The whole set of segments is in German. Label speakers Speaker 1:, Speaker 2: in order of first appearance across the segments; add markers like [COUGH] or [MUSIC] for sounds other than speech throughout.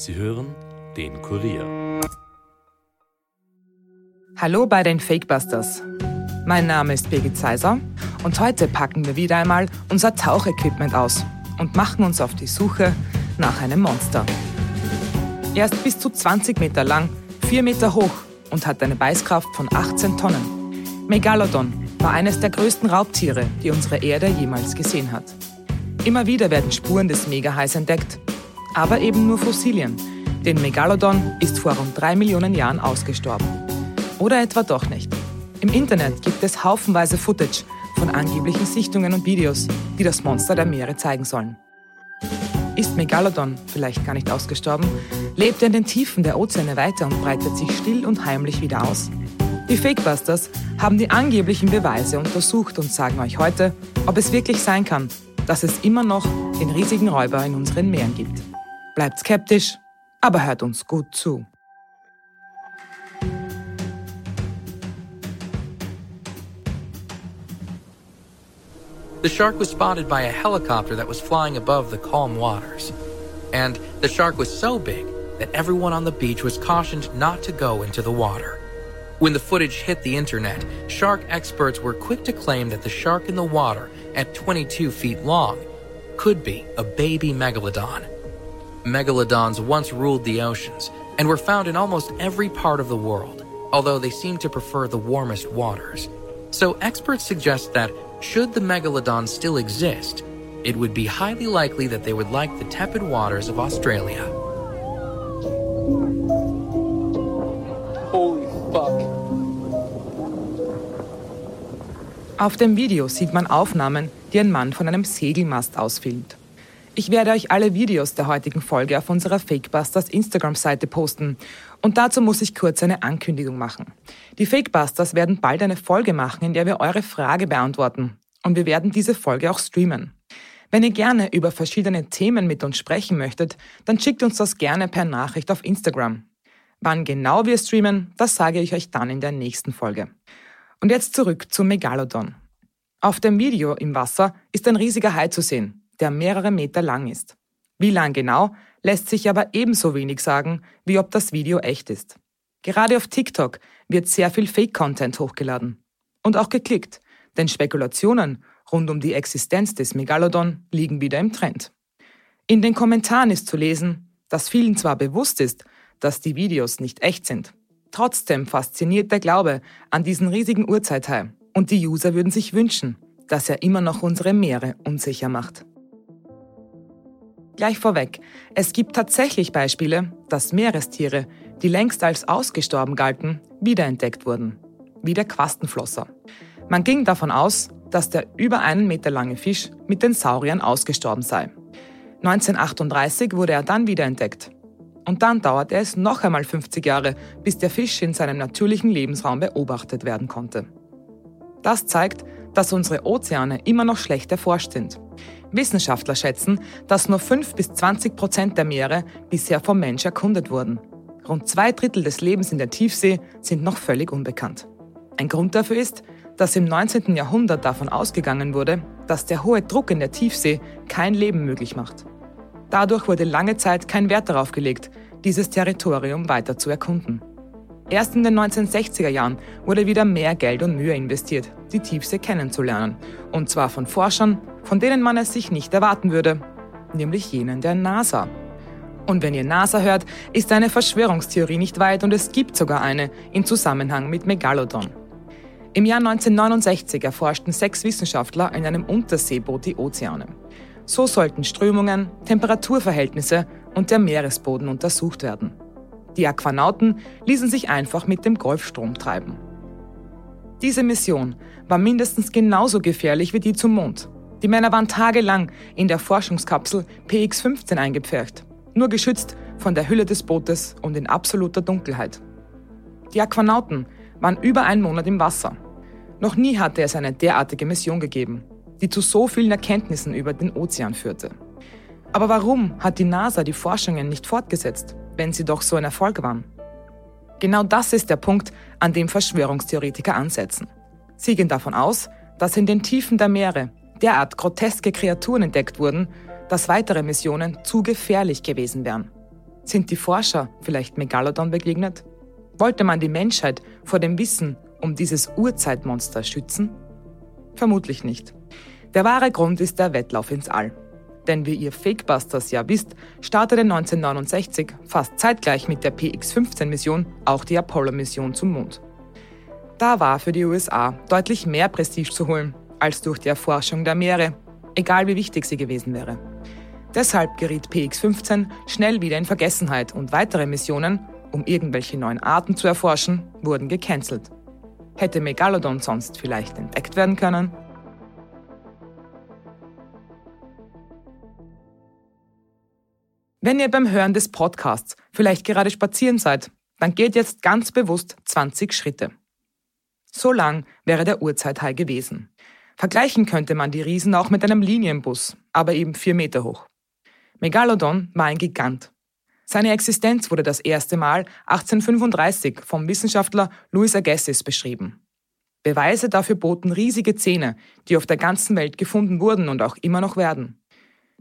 Speaker 1: Sie hören den Kurier.
Speaker 2: Hallo bei den Fakebusters. Mein Name ist Birgit Seiser und heute packen wir wieder einmal unser Tauchequipment aus und machen uns auf die Suche nach einem Monster. Er ist bis zu 20 Meter lang, 4 Meter hoch und hat eine Beißkraft von 18 Tonnen. Megalodon war eines der größten Raubtiere, die unsere Erde jemals gesehen hat. Immer wieder werden Spuren des Megahais entdeckt, aber eben nur Fossilien, denn Megalodon ist vor rund drei Millionen Jahren ausgestorben. Oder etwa doch nicht. Im Internet gibt es haufenweise Footage von angeblichen Sichtungen und Videos, die das Monster der Meere zeigen sollen. Ist Megalodon vielleicht gar nicht ausgestorben? Lebt er in den Tiefen der Ozeane weiter und breitet sich still und heimlich wieder aus? Die Fakebusters haben die angeblichen Beweise untersucht und sagen euch heute, ob es wirklich sein kann, dass es immer noch den riesigen Räuber in unseren Meeren gibt. Bleibt skeptisch, aber hört uns gut zu.
Speaker 3: The shark was spotted by a helicopter that was flying above the calm waters. And the shark was so big that everyone on the beach was cautioned not to go into the water. When the footage hit the internet, shark experts were quick to claim that the shark in the water, at 22 feet long, could be a baby megalodon. Megalodons once ruled the oceans and were found in almost every part of the world, although they seem to prefer the warmest waters. So experts suggest that should the megalodon still exist, it would be highly likely that they would like the tepid waters of Australia.
Speaker 4: Holy fuck.
Speaker 2: Auf dem Video sieht man Aufnahmen, die ein Mann von einem Segelmast ausfilmt. Ich werde euch alle Videos der heutigen Folge auf unserer Fakebusters Instagram-Seite posten. Und dazu muss ich kurz eine Ankündigung machen. Die Fakebusters werden bald eine Folge machen, in der wir eure Frage beantworten. Und wir werden diese Folge auch streamen. Wenn ihr gerne über verschiedene Themen mit uns sprechen möchtet, dann schickt uns das gerne per Nachricht auf Instagram. Wann genau wir streamen, das sage ich euch dann in der nächsten Folge. Und jetzt zurück zum Megalodon. Auf dem Video im Wasser ist ein riesiger Hai zu sehen der mehrere Meter lang ist. Wie lang genau, lässt sich aber ebenso wenig sagen, wie ob das Video echt ist. Gerade auf TikTok wird sehr viel Fake-Content hochgeladen. Und auch geklickt, denn Spekulationen rund um die Existenz des Megalodon liegen wieder im Trend. In den Kommentaren ist zu lesen, dass vielen zwar bewusst ist, dass die Videos nicht echt sind. Trotzdem fasziniert der Glaube an diesen riesigen Urzeithai und die User würden sich wünschen, dass er immer noch unsere Meere unsicher macht. Gleich vorweg, es gibt tatsächlich Beispiele, dass Meerestiere, die längst als ausgestorben galten, wiederentdeckt wurden, wie der Quastenflosser. Man ging davon aus, dass der über einen Meter lange Fisch mit den Sauriern ausgestorben sei. 1938 wurde er dann wiederentdeckt. Und dann dauerte es noch einmal 50 Jahre, bis der Fisch in seinem natürlichen Lebensraum beobachtet werden konnte. Das zeigt, dass unsere Ozeane immer noch schlecht erforscht sind. Wissenschaftler schätzen, dass nur 5 bis 20 Prozent der Meere bisher vom Mensch erkundet wurden. Rund zwei Drittel des Lebens in der Tiefsee sind noch völlig unbekannt. Ein Grund dafür ist, dass im 19. Jahrhundert davon ausgegangen wurde, dass der hohe Druck in der Tiefsee kein Leben möglich macht. Dadurch wurde lange Zeit kein Wert darauf gelegt, dieses Territorium weiter zu erkunden. Erst in den 1960er Jahren wurde wieder mehr Geld und Mühe investiert, die Tiefsee kennenzulernen. Und zwar von Forschern, von denen man es sich nicht erwarten würde, nämlich jenen der NASA. Und wenn ihr NASA hört, ist eine Verschwörungstheorie nicht weit und es gibt sogar eine im Zusammenhang mit Megalodon. Im Jahr 1969 erforschten sechs Wissenschaftler in einem Unterseeboot die Ozeane. So sollten Strömungen, Temperaturverhältnisse und der Meeresboden untersucht werden. Die Aquanauten ließen sich einfach mit dem Golfstrom treiben. Diese Mission war mindestens genauso gefährlich wie die zum Mond. Die Männer waren tagelang in der Forschungskapsel PX-15 eingepfercht, nur geschützt von der Hülle des Bootes und in absoluter Dunkelheit. Die Aquanauten waren über einen Monat im Wasser. Noch nie hatte es eine derartige Mission gegeben, die zu so vielen Erkenntnissen über den Ozean führte. Aber warum hat die NASA die Forschungen nicht fortgesetzt? Wenn sie doch so ein Erfolg waren? Genau das ist der Punkt, an dem Verschwörungstheoretiker ansetzen. Sie gehen davon aus, dass in den Tiefen der Meere derart groteske Kreaturen entdeckt wurden, dass weitere Missionen zu gefährlich gewesen wären. Sind die Forscher vielleicht Megalodon begegnet? Wollte man die Menschheit vor dem Wissen um dieses Urzeitmonster schützen? Vermutlich nicht. Der wahre Grund ist der Wettlauf ins All. Denn wie ihr Fakebusters ja wisst, startete 1969 fast zeitgleich mit der PX-15-Mission auch die Apollo-Mission zum Mond. Da war für die USA deutlich mehr Prestige zu holen als durch die Erforschung der Meere, egal wie wichtig sie gewesen wäre. Deshalb geriet PX-15 schnell wieder in Vergessenheit und weitere Missionen, um irgendwelche neuen Arten zu erforschen, wurden gecancelt. Hätte Megalodon sonst vielleicht entdeckt werden können? Wenn ihr beim Hören des Podcasts vielleicht gerade spazieren seid, dann geht jetzt ganz bewusst 20 Schritte. So lang wäre der Urzeithai gewesen. Vergleichen könnte man die Riesen auch mit einem Linienbus, aber eben vier Meter hoch. Megalodon war ein Gigant. Seine Existenz wurde das erste Mal 1835 vom Wissenschaftler Louis Agassiz beschrieben. Beweise dafür boten riesige Zähne, die auf der ganzen Welt gefunden wurden und auch immer noch werden.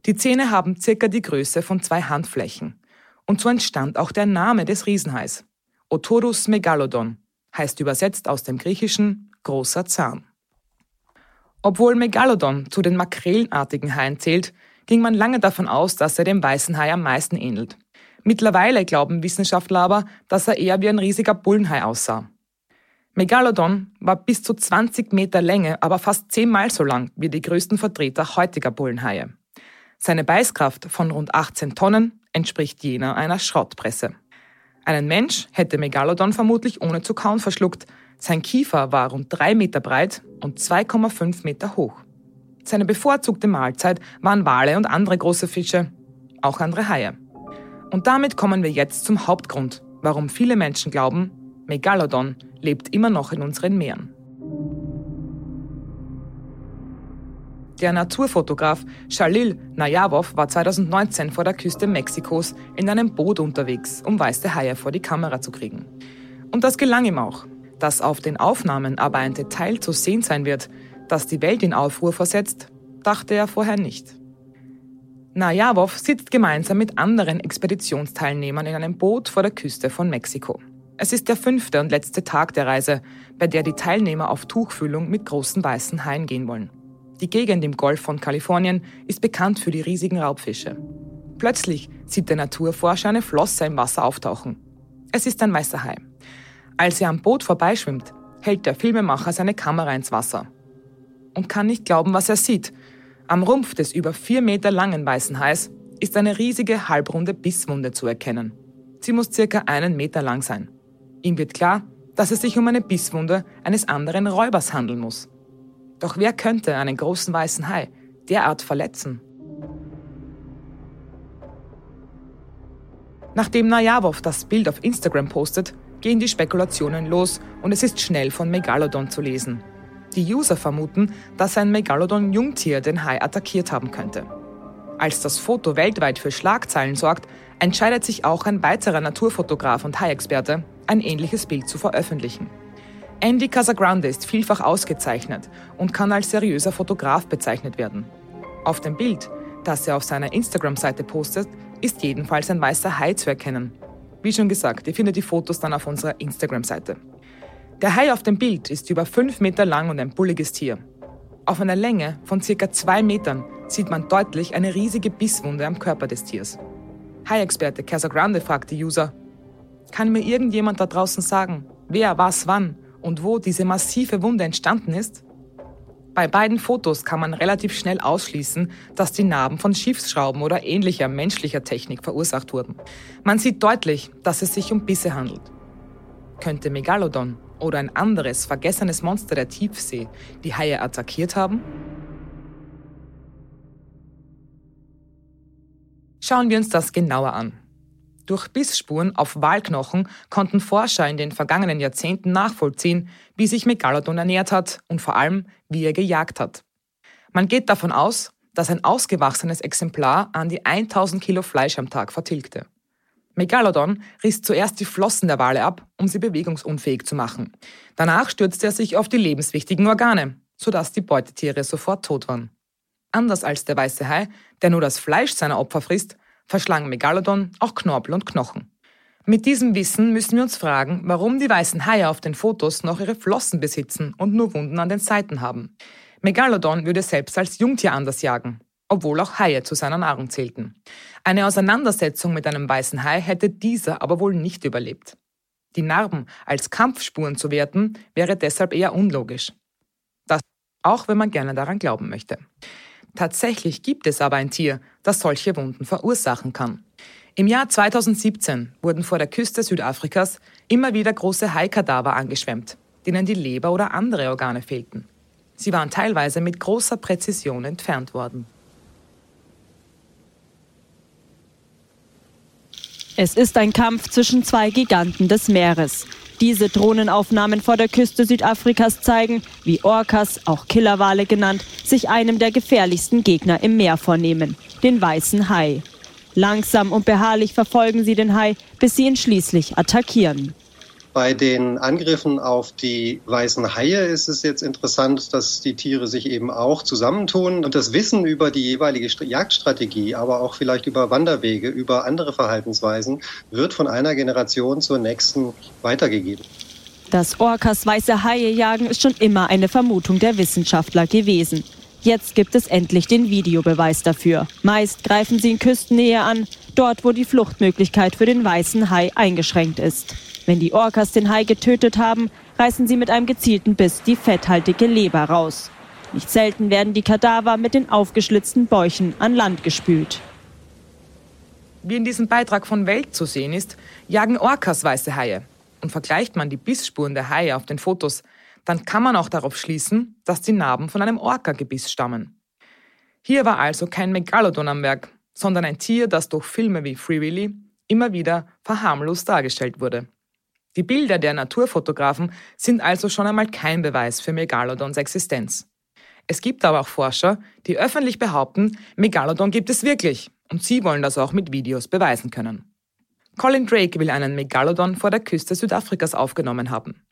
Speaker 2: Die Zähne haben circa die Größe von zwei Handflächen. Und so entstand auch der Name des Riesenhais. Otorus megalodon heißt übersetzt aus dem Griechischen großer Zahn. Obwohl Megalodon zu den makrelenartigen Haien zählt, ging man lange davon aus, dass er dem weißen Hai am meisten ähnelt. Mittlerweile glauben Wissenschaftler aber, dass er eher wie ein riesiger Bullenhai aussah. Megalodon war bis zu 20 Meter Länge, aber fast zehnmal so lang wie die größten Vertreter heutiger Bullenhaie. Seine Beißkraft von rund 18 Tonnen entspricht jener einer Schrottpresse. Einen Mensch hätte Megalodon vermutlich ohne zu kauen verschluckt. Sein Kiefer war rund drei Meter breit und 2,5 Meter hoch. Seine bevorzugte Mahlzeit waren Wale und andere große Fische, auch andere Haie. Und damit kommen wir jetzt zum Hauptgrund, warum viele Menschen glauben, Megalodon lebt immer noch in unseren Meeren. Der Naturfotograf Shalil Najavov war 2019 vor der Küste Mexikos in einem Boot unterwegs, um weiße Haie vor die Kamera zu kriegen. Und das gelang ihm auch. Dass auf den Aufnahmen aber ein Detail zu sehen sein wird, das die Welt in Aufruhr versetzt, dachte er vorher nicht. Najavov sitzt gemeinsam mit anderen Expeditionsteilnehmern in einem Boot vor der Küste von Mexiko. Es ist der fünfte und letzte Tag der Reise, bei der die Teilnehmer auf Tuchfühlung mit großen weißen Haien gehen wollen. Die Gegend im Golf von Kalifornien ist bekannt für die riesigen Raubfische. Plötzlich sieht der Naturforscher eine Flosse im Wasser auftauchen. Es ist ein weißer Hai. Als er am Boot vorbeischwimmt, hält der Filmemacher seine Kamera ins Wasser und kann nicht glauben, was er sieht. Am Rumpf des über vier Meter langen weißen Hais ist eine riesige halbrunde Bisswunde zu erkennen. Sie muss circa einen Meter lang sein. Ihm wird klar, dass es sich um eine Bisswunde eines anderen Räubers handeln muss. Doch wer könnte einen großen weißen Hai derart verletzen? Nachdem Najavov das Bild auf Instagram postet, gehen die Spekulationen los und es ist schnell von Megalodon zu lesen. Die User vermuten, dass ein Megalodon-Jungtier den Hai attackiert haben könnte. Als das Foto weltweit für Schlagzeilen sorgt, entscheidet sich auch ein weiterer Naturfotograf und Hai-Experte, ein ähnliches Bild zu veröffentlichen. Andy Casagrande ist vielfach ausgezeichnet und kann als seriöser Fotograf bezeichnet werden. Auf dem Bild, das er auf seiner Instagram-Seite postet, ist jedenfalls ein weißer Hai zu erkennen. Wie schon gesagt, ihr findet die Fotos dann auf unserer Instagram-Seite. Der Hai auf dem Bild ist über 5 Meter lang und ein bulliges Tier. Auf einer Länge von circa 2 Metern sieht man deutlich eine riesige Bisswunde am Körper des Tiers. Hai-Experte Casagrande fragt die User, kann mir irgendjemand da draußen sagen, wer was wann und wo diese massive Wunde entstanden ist? Bei beiden Fotos kann man relativ schnell ausschließen, dass die Narben von Schiffsschrauben oder ähnlicher menschlicher Technik verursacht wurden. Man sieht deutlich, dass es sich um Bisse handelt. Könnte Megalodon oder ein anderes vergessenes Monster der Tiefsee die Haie attackiert haben? Schauen wir uns das genauer an. Durch Bissspuren auf Walknochen konnten Forscher in den vergangenen Jahrzehnten nachvollziehen, wie sich Megalodon ernährt hat und vor allem, wie er gejagt hat. Man geht davon aus, dass ein ausgewachsenes Exemplar an die 1000 Kilo Fleisch am Tag vertilgte. Megalodon riss zuerst die Flossen der Wale ab, um sie bewegungsunfähig zu machen. Danach stürzte er sich auf die lebenswichtigen Organe, sodass die Beutetiere sofort tot waren. Anders als der weiße Hai, der nur das Fleisch seiner Opfer frisst, verschlangen Megalodon auch Knorpel und Knochen. Mit diesem Wissen müssen wir uns fragen, warum die weißen Haie auf den Fotos noch ihre Flossen besitzen und nur Wunden an den Seiten haben. Megalodon würde selbst als Jungtier anders jagen, obwohl auch Haie zu seiner Nahrung zählten. Eine Auseinandersetzung mit einem weißen Hai hätte dieser aber wohl nicht überlebt. Die Narben als Kampfspuren zu werten, wäre deshalb eher unlogisch. Das auch wenn man gerne daran glauben möchte. Tatsächlich gibt es aber ein Tier, das solche Wunden verursachen kann. Im Jahr 2017 wurden vor der Küste Südafrikas immer wieder große Haikadaver angeschwemmt, denen die Leber oder andere Organe fehlten. Sie waren teilweise mit großer Präzision entfernt worden.
Speaker 4: Es ist ein Kampf zwischen zwei Giganten des Meeres. Diese Drohnenaufnahmen vor der Küste Südafrikas zeigen, wie Orcas, auch Killerwale genannt, sich einem der gefährlichsten Gegner im Meer vornehmen, den weißen Hai. Langsam und beharrlich verfolgen sie den Hai, bis sie ihn schließlich attackieren.
Speaker 5: Bei den Angriffen auf die weißen Haie ist es jetzt interessant, dass die Tiere sich eben auch zusammentun und das Wissen über die jeweilige Jagdstrategie, aber auch vielleicht über Wanderwege, über andere Verhaltensweisen, wird von einer Generation zur nächsten weitergegeben.
Speaker 4: Das Orcas weiße Haie jagen ist schon immer eine Vermutung der Wissenschaftler gewesen. Jetzt gibt es endlich den Videobeweis dafür. Meist greifen sie in Küstennähe an, dort wo die Fluchtmöglichkeit für den weißen Hai eingeschränkt ist. Wenn die Orcas den Hai getötet haben, reißen sie mit einem gezielten Biss die fetthaltige Leber raus. Nicht selten werden die Kadaver mit den aufgeschlitzten Bäuchen an Land gespült.
Speaker 2: Wie in diesem Beitrag von Welt zu sehen ist, jagen Orcas weiße Haie. Und vergleicht man die Bissspuren der Haie auf den Fotos, dann kann man auch darauf schließen, dass die Narben von einem Orca-Gebiss stammen. Hier war also kein Megalodon am Werk, sondern ein Tier, das durch Filme wie Free Willy immer wieder verharmlost dargestellt wurde. Die Bilder der Naturfotografen sind also schon einmal kein Beweis für Megalodons Existenz. Es gibt aber auch Forscher, die öffentlich behaupten, Megalodon gibt es wirklich und sie wollen das auch mit Videos beweisen können. Colin Drake will einen Megalodon vor der Küste Südafrikas aufgenommen haben.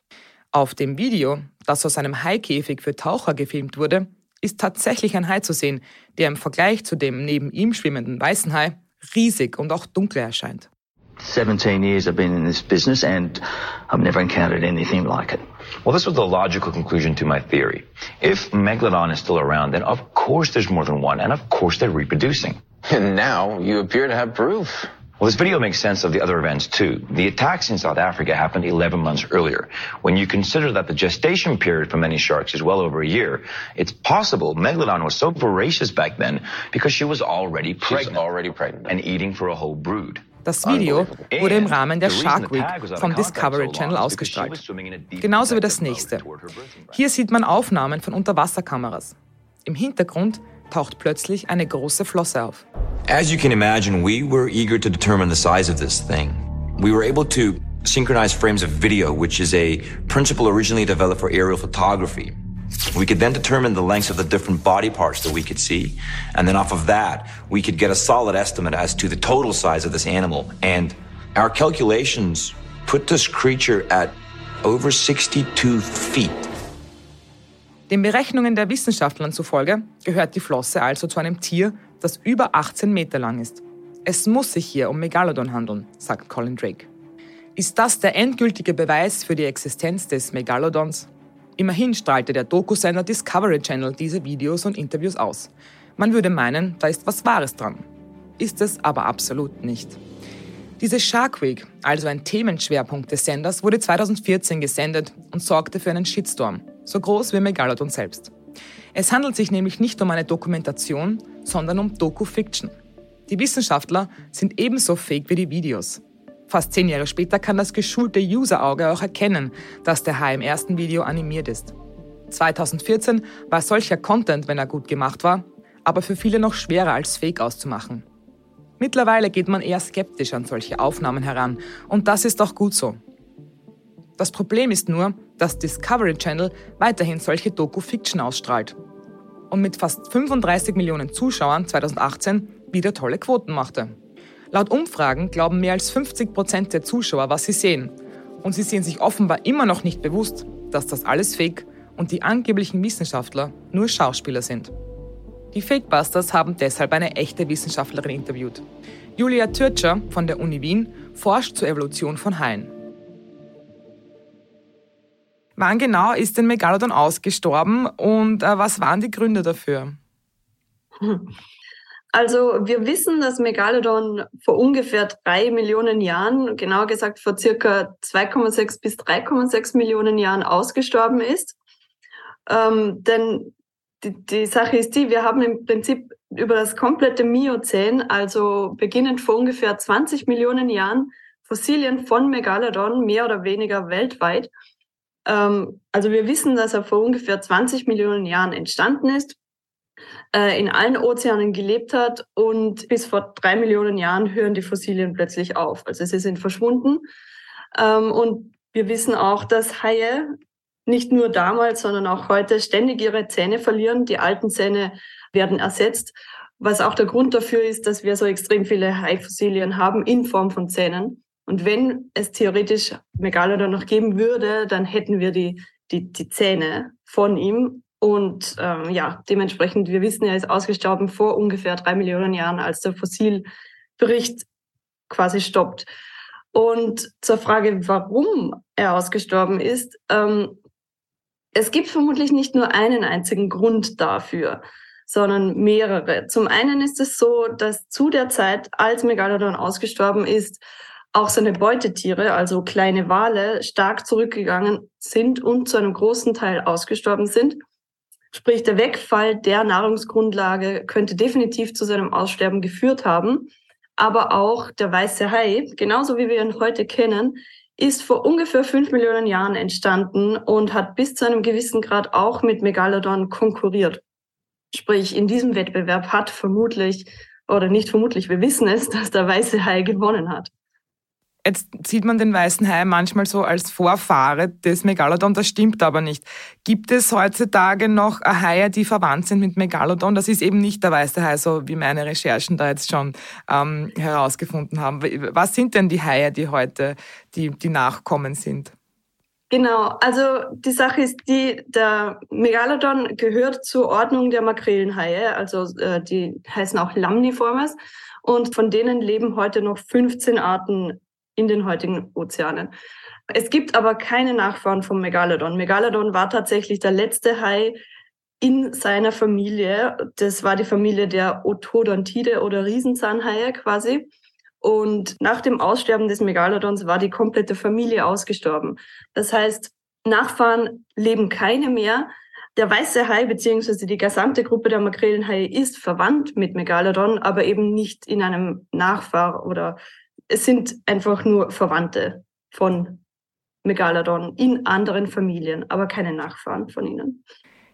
Speaker 2: Auf dem Video, das aus einem Haikäfig für Taucher gefilmt wurde, ist tatsächlich ein Hai zu sehen, der im Vergleich zu dem neben ihm schwimmenden weißen Hai riesig und auch dunkel erscheint.
Speaker 6: 17 years I've been in this business and I've never encountered anything like it.
Speaker 7: Well, this was the logical conclusion to my theory. If Megalodon is still around, then of course there's more than one, and of course they're reproducing. [LAUGHS]
Speaker 8: And now you appear to have proof.
Speaker 7: Well, this video makes sense of the other events too. The attacks in South Africa happened 11 months earlier. When you consider that the gestation period for many sharks is well over a year, it's possible Megalodon was so voracious back then because she was already pregnant.
Speaker 8: already pregnant.
Speaker 7: And eating for a whole brood.
Speaker 2: Das Video wurde im Rahmen der Shark Week vom Discovery Channel ausgestrahlt. Genauso wie das nächste. Hier sieht man Aufnahmen von Unterwasserkameras. Im Hintergrund taucht plötzlich eine große Flosse auf.
Speaker 9: As you can imagine, we were eager to determine the size of this thing. We were able to synchronize frames of video, which is a principle originally developed for aerial photography. We could then determine the lengths of the different body parts that we could see. And then off of that, we could get a solid estimate as to the total size of this animal. And our calculations put this creature at over 62 feet.
Speaker 2: Den Berechnungen der Wissenschaftlern zufolge gehört die Flosse also zu einem Tier, das über 18 Meter lang ist. Es muss sich hier um Megalodon handeln, sagt Colin Drake. Ist das der endgültige Beweis für die Existenz des Megalodons? Immerhin strahlte der Dokusender Discovery Channel diese Videos und Interviews aus. Man würde meinen, da ist was Wahres dran. Ist es aber absolut nicht. Diese Shark Week, also ein Themenschwerpunkt des Senders, wurde 2014 gesendet und sorgte für einen Shitstorm, so groß wie Megalodon selbst. Es handelt sich nämlich nicht um eine Dokumentation, sondern um Doku-Fiction. Die Wissenschaftler sind ebenso fake wie die Videos. Fast zehn Jahre später kann das geschulte User-Auge auch erkennen, dass der Hai im ersten Video animiert ist. 2014 war solcher Content, wenn er gut gemacht war, aber für viele noch schwerer als Fake auszumachen. Mittlerweile geht man eher skeptisch an solche Aufnahmen heran und das ist auch gut so. Das Problem ist nur, dass Discovery Channel weiterhin solche Doku-Fiction ausstrahlt und mit fast 35 Millionen Zuschauern 2018 wieder tolle Quoten machte. Laut Umfragen glauben mehr als 50 Prozent der Zuschauer, was sie sehen. Und sie sind sich offenbar immer noch nicht bewusst, dass das alles Fake und die angeblichen Wissenschaftler nur Schauspieler sind. Die Fakebusters haben deshalb eine echte Wissenschaftlerin interviewt. Julia Türtscher von der Uni Wien forscht zur Evolution von Haien. Wann genau ist denn Megalodon ausgestorben und äh, was waren die Gründe dafür? [LAUGHS]
Speaker 10: Also wir wissen, dass Megalodon vor ungefähr drei Millionen Jahren, genauer gesagt vor circa 2,6 bis 3,6 Millionen Jahren ausgestorben ist. Ähm, denn die, die Sache ist die, wir haben im Prinzip über das komplette Miozän, also beginnend vor ungefähr 20 Millionen Jahren, Fossilien von Megalodon, mehr oder weniger weltweit. Ähm, also wir wissen, dass er vor ungefähr 20 Millionen Jahren entstanden ist, äh, in allen Ozeanen gelebt hat und bis vor drei Millionen Jahren hören die Fossilien plötzlich auf. Also sie sind verschwunden. Ähm, und wir wissen auch, dass Haie nicht nur damals, sondern auch heute ständig ihre Zähne verlieren. Die alten Zähne werden ersetzt, was auch der Grund dafür ist, dass wir so extrem viele Haifossilien haben in Form von Zähnen. Und wenn es theoretisch Megalodon noch geben würde, dann hätten wir die, die, die Zähne von ihm. Und ähm, ja, dementsprechend, wir wissen, er ist ausgestorben vor ungefähr drei Millionen Jahren, als der Fossilbericht quasi stoppt. Und zur Frage, warum er ausgestorben ist, ähm, es gibt vermutlich nicht nur einen einzigen Grund dafür, sondern mehrere. Zum einen ist es so, dass zu der Zeit, als Megalodon ausgestorben ist, auch seine Beutetiere, also kleine Wale, stark zurückgegangen sind und zu einem großen Teil ausgestorben sind. Sprich, der Wegfall der Nahrungsgrundlage könnte definitiv zu seinem Aussterben geführt haben. Aber auch der weiße Hai, genauso wie wir ihn heute kennen, ist vor ungefähr fünf Millionen Jahren entstanden und hat bis zu einem gewissen Grad auch mit Megalodon konkurriert. Sprich, in diesem Wettbewerb hat vermutlich, oder nicht vermutlich, wir wissen es, dass der weiße Hai gewonnen hat.
Speaker 2: Jetzt sieht man den weißen Hai manchmal so als Vorfahre des Megalodon, das stimmt aber nicht. Gibt es heutzutage noch Haie, die verwandt sind mit Megalodon? Das ist eben nicht der weiße Hai, so wie meine Recherchen da jetzt schon ähm, herausgefunden haben. Was sind denn die Haie, die heute die, die Nachkommen sind?
Speaker 10: Genau, also die Sache ist die, der Megalodon gehört zur Ordnung der Makrelenhaie, also äh, die heißen auch Lamniformes und von denen leben heute noch 15 Arten in den heutigen Ozeanen. Es gibt aber keine Nachfahren vom Megalodon. Megalodon war tatsächlich der letzte Hai in seiner Familie. Das war die Familie der Otodontide oder Riesenzahnhaie quasi. Und nach dem Aussterben des Megalodons war die komplette Familie ausgestorben. Das heißt, Nachfahren leben keine mehr. Der weiße Hai beziehungsweise die gesamte Gruppe der Makrelenhaie ist verwandt mit Megalodon, aber eben nicht in einem Nachfahr oder es sind einfach nur Verwandte von Megalodon in anderen Familien, aber keine Nachfahren von ihnen.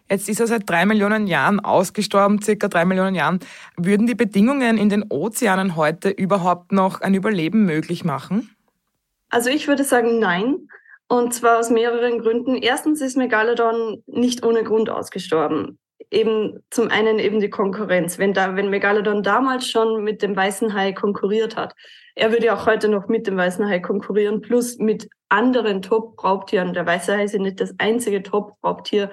Speaker 2: Jetzt ist er seit drei Millionen Jahren ausgestorben, circa drei Millionen Jahren. Würden die Bedingungen in den Ozeanen heute überhaupt noch ein Überleben möglich machen?
Speaker 10: Also ich würde sagen nein. Und zwar aus mehreren Gründen. Erstens ist Megalodon nicht ohne Grund ausgestorben. Eben zum einen eben die Konkurrenz. Wenn, da, wenn Megalodon damals schon mit dem weißen Hai konkurriert hat, er würde auch heute noch mit dem weißen Hai konkurrieren, plus mit anderen Top-Raubtieren. Der weiße Hai ist nicht das einzige Top-Raubtier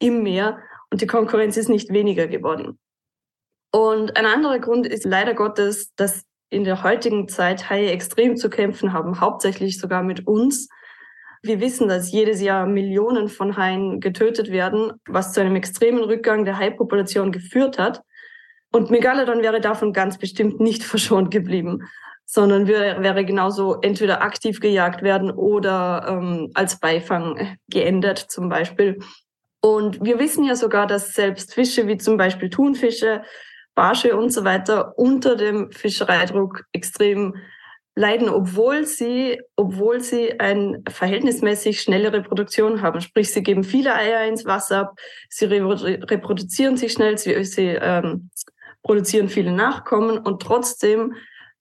Speaker 10: im Meer und die Konkurrenz ist nicht weniger geworden. Und ein anderer Grund ist leider Gottes, dass in der heutigen Zeit Haie extrem zu kämpfen haben, hauptsächlich sogar mit uns. Wir wissen, dass jedes Jahr Millionen von Haien getötet werden, was zu einem extremen Rückgang der Haipopulation geführt hat. Und Megalodon wäre davon ganz bestimmt nicht [LAUGHS] verschont geblieben sondern wäre, wäre genauso entweder aktiv gejagt werden oder ähm, als Beifang geendet zum Beispiel. Und wir wissen ja sogar, dass selbst Fische wie zum Beispiel Thunfische, Barsche und so weiter unter dem Fischereidruck extrem leiden, obwohl sie, obwohl sie eine verhältnismäßig schnelle Reproduktion haben. Sprich, sie geben viele Eier ins Wasser ab, sie reproduzieren sich schnell, sie, sie ähm, produzieren viele Nachkommen und trotzdem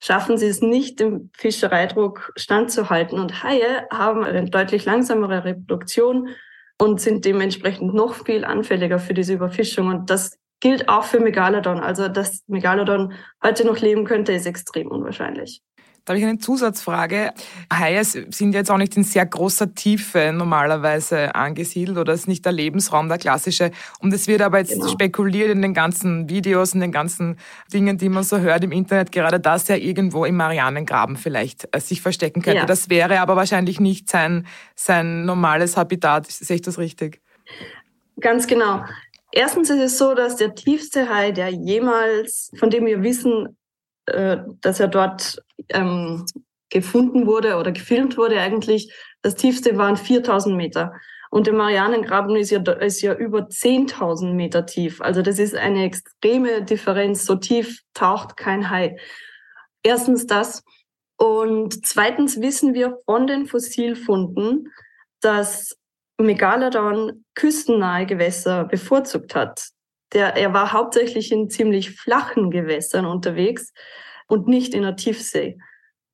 Speaker 10: schaffen sie es nicht, dem Fischereidruck standzuhalten. Und Haie haben eine deutlich langsamere Reproduktion und sind dementsprechend noch viel anfälliger für diese Überfischung. Und das gilt auch für Megalodon. Also, dass Megalodon heute noch leben könnte, ist extrem unwahrscheinlich.
Speaker 2: Da habe ich eine Zusatzfrage. Haie sind jetzt auch nicht in sehr großer Tiefe normalerweise angesiedelt oder ist nicht der Lebensraum der klassische. Und es wird aber jetzt genau. spekuliert in den ganzen Videos, in den ganzen Dingen, die man so hört im Internet, gerade dass er irgendwo im Marianengraben vielleicht äh, sich verstecken könnte. Ja. Das wäre aber wahrscheinlich nicht sein, sein normales Habitat. Sehe ich das richtig?
Speaker 10: Ganz genau. Erstens ist es so, dass der tiefste Hai, der jemals, von dem wir wissen, äh, dass er dort ähm, gefunden wurde oder gefilmt wurde eigentlich, das tiefste waren 4000 Meter. Und der Marianengraben ist ja, ist ja über 10.000 Meter tief. Also das ist eine extreme Differenz. So tief taucht kein Hai. Erstens das. Und zweitens wissen wir von den Fossilfunden, dass Megalodon küstennahe Gewässer bevorzugt hat. Der, er war hauptsächlich in ziemlich flachen Gewässern unterwegs und nicht in der Tiefsee.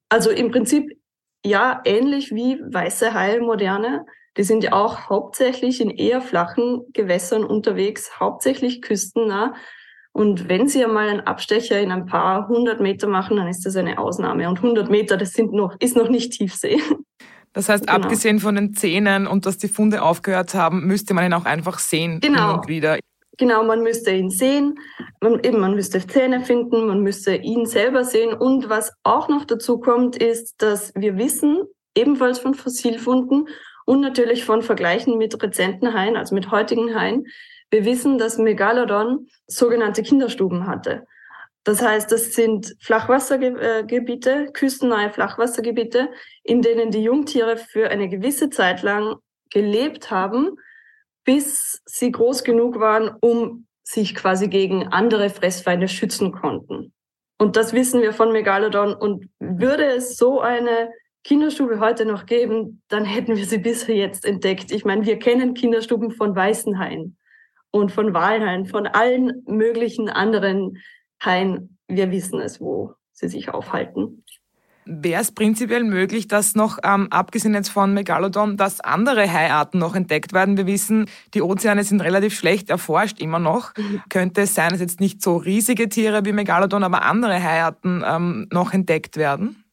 Speaker 10: Also im Prinzip ja ähnlich wie weiße Haie moderne. Die sind ja auch hauptsächlich in eher flachen Gewässern unterwegs, hauptsächlich küstennah. Und wenn sie einmal einen Abstecher in ein paar hundert Meter machen, dann ist das eine Ausnahme. Und 100 Meter, das sind noch, ist noch nicht Tiefsee. [LAUGHS]
Speaker 2: Das heißt, genau. abgesehen von den Zähnen und dass die Funde aufgehört haben, müsste man ihn auch einfach sehen.
Speaker 10: Genau. wieder. Genau, man müsste ihn sehen, man, eben, man müsste Zähne finden, man müsste ihn selber sehen. Und was auch noch dazu kommt, ist, dass wir wissen, ebenfalls von Fossilfunden und natürlich von Vergleichen mit rezenten Haien, also mit heutigen Haien, wir wissen, dass Megalodon sogenannte Kinderstuben hatte. Das heißt, das sind Flachwassergebiete, küstennahe Flachwassergebiete, in denen die Jungtiere für eine gewisse Zeit lang gelebt haben, bis sie groß genug waren, um sich quasi gegen andere Fressfeinde schützen konnten. Und das wissen wir von Megalodon. Und würde es so eine Kinderstube heute noch geben, dann hätten wir sie bisher jetzt entdeckt. Ich meine, wir kennen Kinderstuben von weißen Haien und von Walhaien, von allen möglichen anderen Haien, wir wissen es, wo sie sich aufhalten.
Speaker 2: Wäre es prinzipiell möglich, dass noch, ähm, abgesehen jetzt von Megalodon, dass andere Haiarten noch entdeckt werden? Wir wissen, die Ozeane sind relativ schlecht erforscht, immer noch. Mhm. Könnte es sein, dass jetzt nicht so riesige Tiere wie Megalodon, aber andere Haiarten ähm, noch entdeckt werden?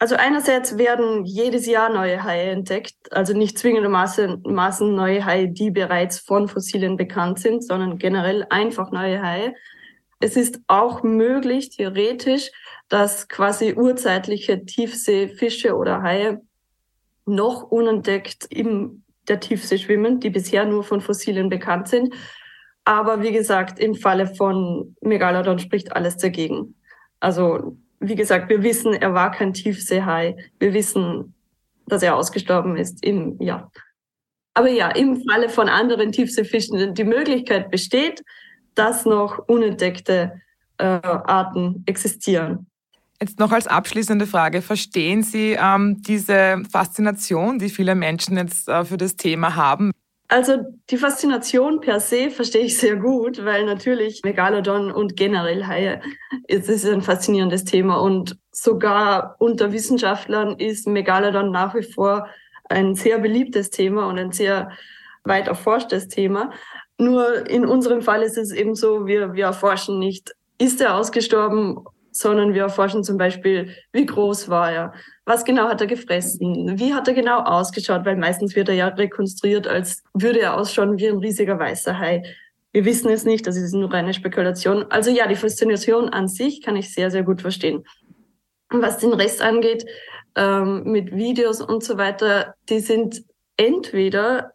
Speaker 10: Also einerseits werden jedes Jahr neue Haie entdeckt, also nicht zwingendermaßen neue Haie, die bereits von Fossilien bekannt sind, sondern generell einfach neue Haie. Es ist auch möglich, theoretisch, dass quasi urzeitliche Tiefseefische oder Haie noch unentdeckt in der Tiefsee schwimmen, die bisher nur von Fossilien bekannt sind. Aber wie gesagt, im Falle von Megalodon spricht alles dagegen. Also, wie gesagt, wir wissen, er war kein Tiefseehai. Wir wissen, dass er ausgestorben ist im, ja. Aber ja, im Falle von anderen Tiefseefischen die Möglichkeit besteht, dass noch unentdeckte äh, Arten existieren.
Speaker 2: Jetzt noch als abschließende Frage, verstehen Sie ähm, diese Faszination, die viele Menschen jetzt äh, für das Thema haben?
Speaker 10: Also die Faszination per se verstehe ich sehr gut, weil natürlich Megalodon und generell Haie, es ist ein faszinierendes Thema und sogar unter Wissenschaftlern ist Megalodon nach wie vor ein sehr beliebtes Thema und ein sehr weit erforschtes Thema. Nur in unserem Fall ist es eben so, wir, wir erforschen nicht, ist er ausgestorben, sondern wir erforschen zum Beispiel, wie groß war er, was genau hat er gefressen, wie hat er genau ausgeschaut, weil meistens wird er ja rekonstruiert, als würde er ausschauen wie ein riesiger weißer Hai. Wir wissen es nicht, das ist nur eine Spekulation. Also ja, die Faszination an sich kann ich sehr, sehr gut verstehen. Was den Rest angeht, ähm, mit Videos und so weiter, die sind entweder,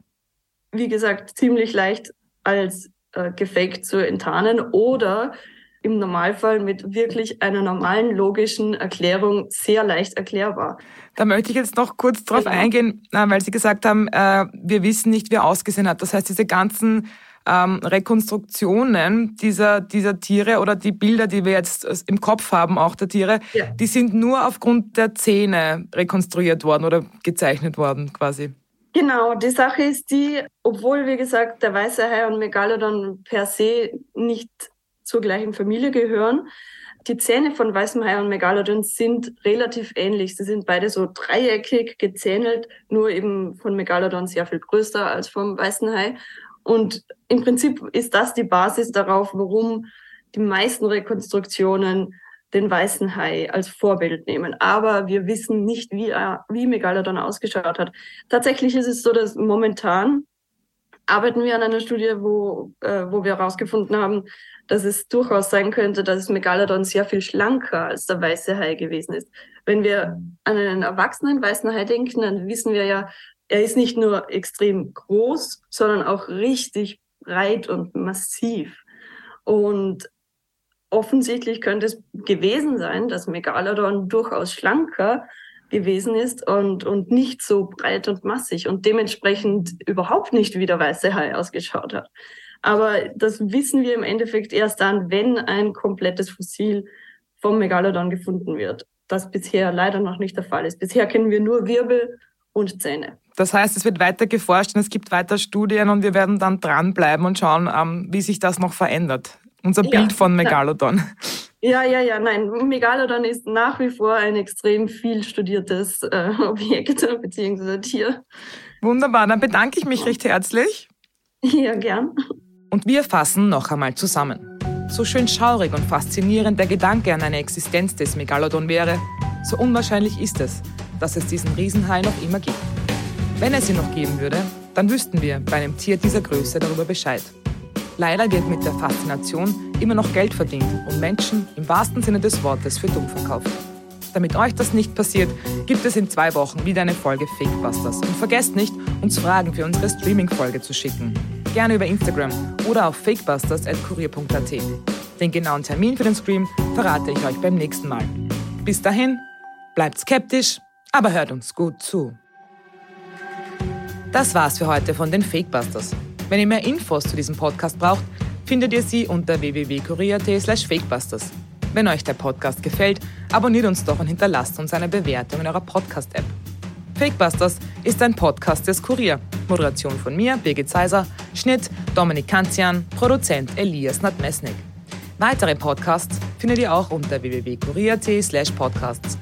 Speaker 10: wie gesagt, ziemlich leicht als äh, gefaked zu enttarnen oder im Normalfall mit wirklich einer normalen logischen Erklärung sehr leicht erklärbar.
Speaker 2: Da möchte ich jetzt noch kurz darauf genau. eingehen, äh, weil Sie gesagt haben, äh, wir wissen nicht, wie er ausgesehen hat. Das heißt, diese ganzen ähm, Rekonstruktionen dieser, dieser Tiere oder die Bilder, die wir jetzt im Kopf haben, auch der Tiere, ja. die sind nur aufgrund der Zähne rekonstruiert worden oder gezeichnet worden quasi.
Speaker 10: Genau, die Sache ist die, obwohl, wie gesagt, der weiße Hai und Megalodon per se nicht zur gleichen Familie gehören, die Zähne von weißem Hai und Megalodon sind relativ ähnlich. Sie sind beide so dreieckig gezähnelt, nur eben von Megalodon sehr viel größer als vom weißen Hai. Und im Prinzip ist das die Basis darauf, warum die meisten Rekonstruktionen den weißen Hai als Vorbild nehmen. Aber wir wissen nicht, wie, er, wie Megalodon ausgeschaut hat. Tatsächlich ist es so, dass momentan arbeiten wir an einer Studie, wo, äh, wo wir herausgefunden haben, dass es durchaus sein könnte, dass Megalodon sehr viel schlanker als der weiße Hai gewesen ist. Wenn wir an einen erwachsenen weißen Hai denken, dann wissen wir ja, er ist nicht nur extrem groß, sondern auch richtig breit und massiv. Und offensichtlich könnte es gewesen sein, dass Megalodon durchaus schlanker gewesen ist und, und nicht so breit und massig und dementsprechend überhaupt nicht wie der weiße Hai ausgeschaut hat. Aber das wissen wir im Endeffekt erst dann, wenn ein komplettes Fossil vom Megalodon gefunden wird. Das bisher leider noch nicht der Fall ist. Bisher kennen wir nur Wirbel und Zähne.
Speaker 2: Das heißt, es wird weiter geforscht und es gibt weiter Studien und wir werden dann dranbleiben und schauen, ähm, wie sich das noch verändert. Unser ja, Bild von Megalodon.
Speaker 10: Ja, ja, ja, nein. Megalodon ist nach wie vor ein extrem viel studiertes äh, [LAUGHS] Objekt bzw. Tier.
Speaker 2: Wunderbar, dann bedanke ich mich recht herzlich.
Speaker 10: Ja, gern.
Speaker 2: Und wir fassen noch einmal zusammen. So schön schaurig und faszinierend der Gedanke an eine Existenz des Megalodon wäre, so unwahrscheinlich ist es, dass es diesen Riesenhai noch immer gibt. Wenn es ihn noch geben würde, dann wüssten wir bei einem Tier dieser Größe darüber Bescheid. Leider wird mit der Faszination immer noch Geld verdient und Menschen im wahrsten Sinne des Wortes für dumm verkauft. Damit euch das nicht passiert, gibt es in zwei Wochen wieder eine Folge Fakebusters. Und vergesst nicht, uns Fragen für unsere Streaming-Folge zu schicken. Gerne über Instagram oder auf fakebusters.kurier.at. Den genauen Termin für den Stream verrate ich euch beim nächsten Mal. Bis dahin, bleibt skeptisch, aber hört uns gut zu. Das war's für heute von den Fakebusters. Wenn ihr mehr Infos zu diesem Podcast braucht, findet ihr sie unter www.kurier.at fakebusters. Wenn euch der Podcast gefällt, abonniert uns doch und hinterlasst uns eine Bewertung in eurer Podcast-App. Fakebusters ist ein Podcast des Kurier. Moderation von mir, Birgit Seiser, Schnitt Dominik Kanzian, Produzent Elias Nadmesnik. Weitere Podcasts findet ihr auch unter www.kurier.at slash podcasts